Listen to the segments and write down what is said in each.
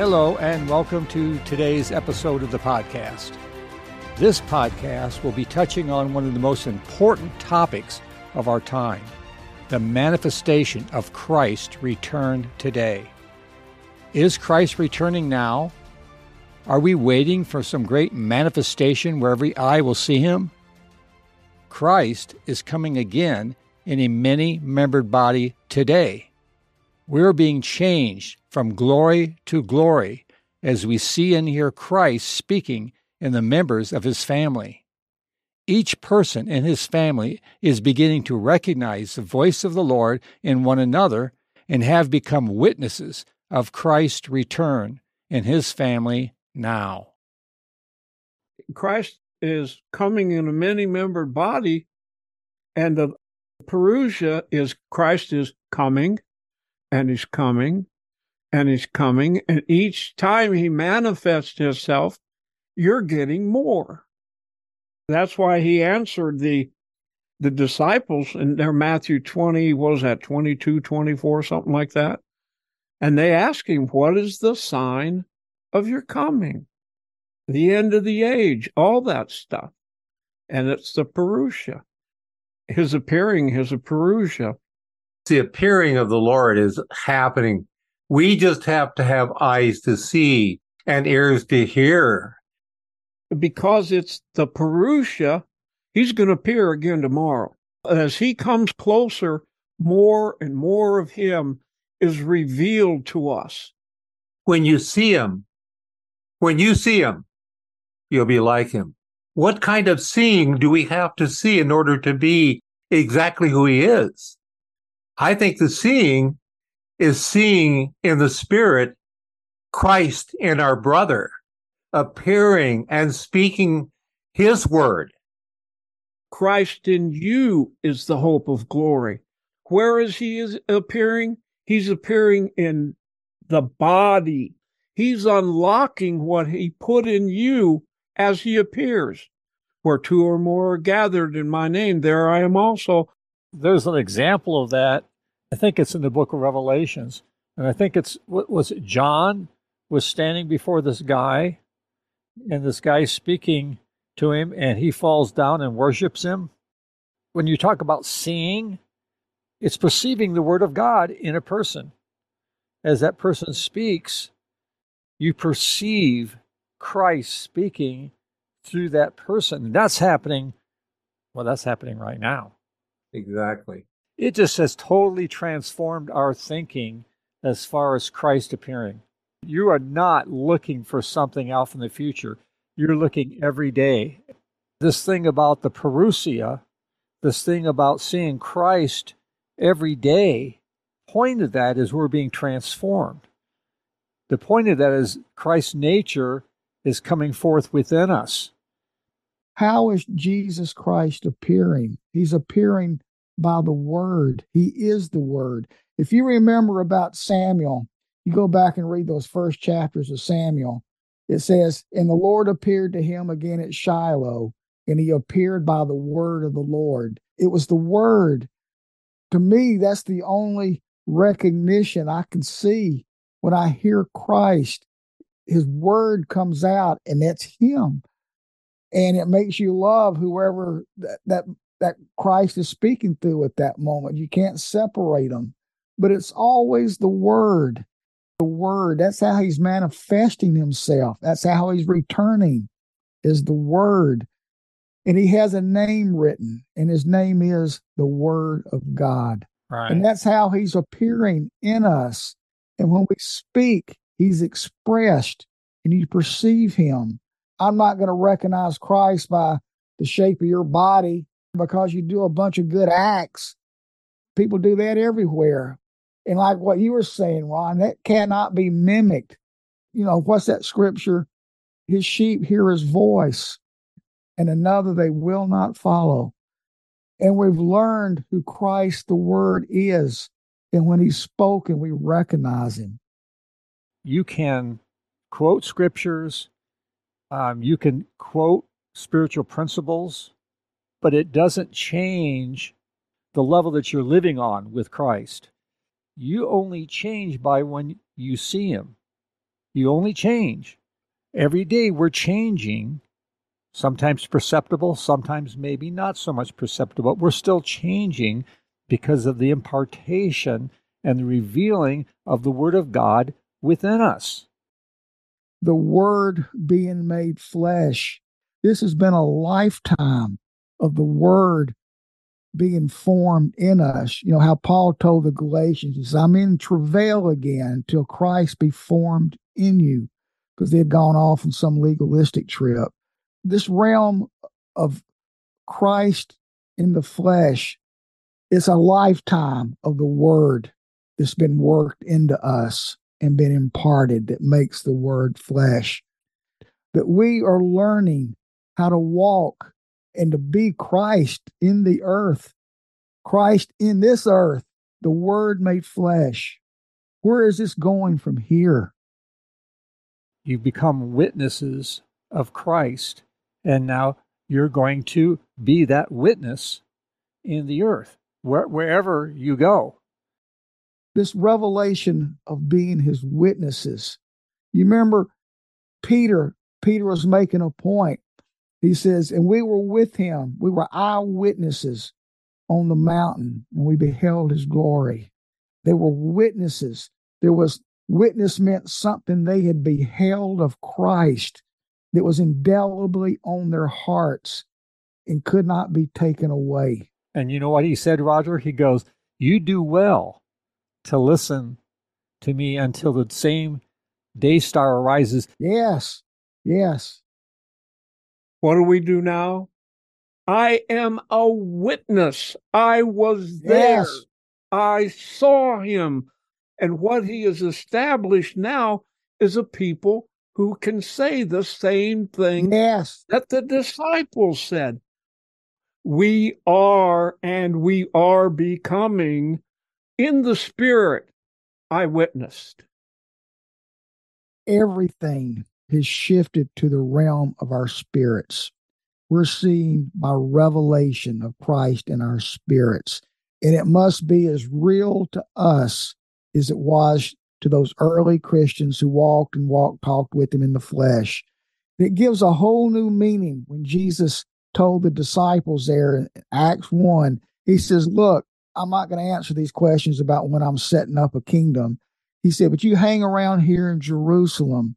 Hello, and welcome to today's episode of the podcast. This podcast will be touching on one of the most important topics of our time the manifestation of Christ returned today. Is Christ returning now? Are we waiting for some great manifestation where every eye will see him? Christ is coming again in a many membered body today. We're being changed from glory to glory as we see and hear Christ speaking in the members of his family. Each person in his family is beginning to recognize the voice of the Lord in one another and have become witnesses of Christ's return in his family now. Christ is coming in a many membered body, and the Parousia is Christ is coming, and he's coming, and he's coming, and each time he manifests himself, you're getting more. That's why he answered the the disciples in their Matthew 20, what was that, 22, 24, something like that. And they asked him, What is the sign of your coming? The end of the age, all that stuff. And it's the Parousia. His appearing is a Parousia. The appearing of the Lord is happening. We just have to have eyes to see and ears to hear. Because it's the Parousia, he's going to appear again tomorrow. As he comes closer, more and more of him is revealed to us. When you see him, when you see him, you'll be like him. What kind of seeing do we have to see in order to be exactly who he is? I think the seeing is seeing in the spirit Christ in our brother appearing and speaking his word. Christ in you is the hope of glory. Where is he is appearing? He's appearing in the body. He's unlocking what he put in you as he appears. Where two or more are gathered in my name, there I am also. There's an example of that. I think it's in the book of Revelations. And I think it's, what was it, John was standing before this guy, and this guy speaking to him, and he falls down and worships him. When you talk about seeing, it's perceiving the word of God in a person. As that person speaks, you perceive Christ speaking through that person. That's happening. Well, that's happening right now. Exactly. It just has totally transformed our thinking as far as Christ appearing. You are not looking for something out in the future. You're looking every day. This thing about the parousia, this thing about seeing Christ every day, point of that is we're being transformed. The point of that is Christ's nature is coming forth within us. How is Jesus Christ appearing? He's appearing by the Word. He is the Word. If you remember about Samuel, you go back and read those first chapters of Samuel. It says, And the Lord appeared to him again at Shiloh, and he appeared by the word of the Lord. It was the word. To me, that's the only recognition I can see when I hear Christ his word comes out and that's him and it makes you love whoever that, that that christ is speaking through at that moment. You can't separate them but it's always the word the word. That's how he's manifesting himself. That's how he's returning is the word. And he has a name written and his name is the word of god. Right. and that's how he's appearing in us. And when we speak He's expressed and you perceive him. I'm not going to recognize Christ by the shape of your body because you do a bunch of good acts. People do that everywhere. And like what you were saying, Ron, that cannot be mimicked. You know, what's that scripture? his sheep hear his voice, and another they will not follow. And we've learned who Christ the Word is. And when he's spoken, we recognize him. You can quote scriptures, um, you can quote spiritual principles, but it doesn't change the level that you're living on with Christ. You only change by when you see him. You only change. Every day we're changing sometimes perceptible, sometimes maybe not so much perceptible. But We're still changing because of the impartation and the revealing of the Word of God within us. The Word being made flesh. This has been a lifetime of the Word being formed in us. You know how Paul told the Galatians, I'm in travail again till Christ be formed in you, because they had gone off on some legalistic trip this realm of Christ in the flesh is a lifetime of the word that's been worked into us and been imparted that makes the word flesh. That we are learning how to walk and to be Christ in the earth, Christ in this earth, the word made flesh. Where is this going from here? You've become witnesses of Christ and now you're going to be that witness in the earth, where, wherever you go. This revelation of being his witnesses. You remember Peter, Peter was making a point. He says, and we were with him, we were eyewitnesses on the mountain, and we beheld his glory. They were witnesses. There was witness meant something they had beheld of Christ that was indelibly on their hearts and could not be taken away. And you know what he said, Roger? He goes, You do well to listen to me until the same day star arises. Yes, yes. What do we do now? I am a witness. I was there. Yes. I saw him. And what he has established now is a people who can say the same thing yes. that the disciples said. We are and we are becoming in the spirit. I witnessed. Everything has shifted to the realm of our spirits. We're seeing by revelation of Christ in our spirits. And it must be as real to us as it was to those early Christians who walked and walked, talked with him in the flesh. It gives a whole new meaning when Jesus told the disciples there in Acts 1, he says, Look, I'm not going to answer these questions about when I'm setting up a kingdom. He said, But you hang around here in Jerusalem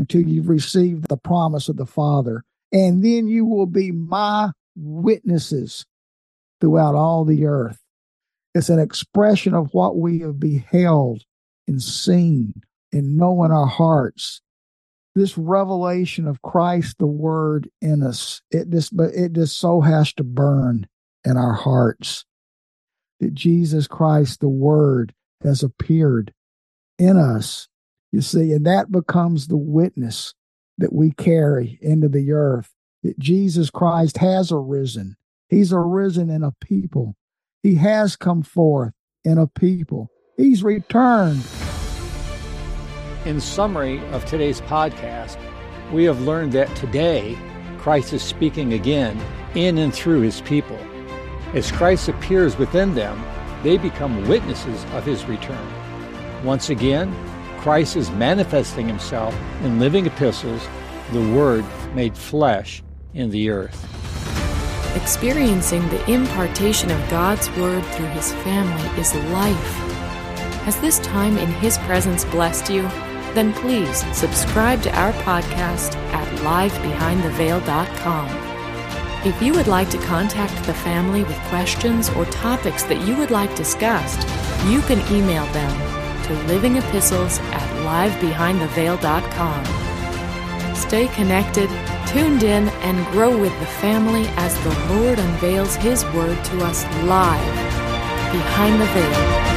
until you've received the promise of the Father, and then you will be my witnesses throughout all the earth. It's an expression of what we have beheld and seen and know in our hearts this revelation of Christ, the Word in us. It just, but it just so has to burn in our hearts that Jesus Christ, the Word, has appeared in us. You see, and that becomes the witness that we carry into the earth that Jesus Christ has arisen. He's arisen in a people. He has come forth in a people. He's returned. In summary of today's podcast, we have learned that today Christ is speaking again in and through his people. As Christ appears within them, they become witnesses of his return. Once again, Christ is manifesting himself in living epistles, the Word made flesh in the earth. Experiencing the impartation of God's Word through His family is life has this time in His presence blessed you? Then please subscribe to our podcast at livebehindtheveil.com. If you would like to contact the family with questions or topics that you would like discussed, you can email them to livingepistles at livebehindtheveil.com. Stay connected, tuned in, and grow with the family as the Lord unveils His Word to us live behind the veil.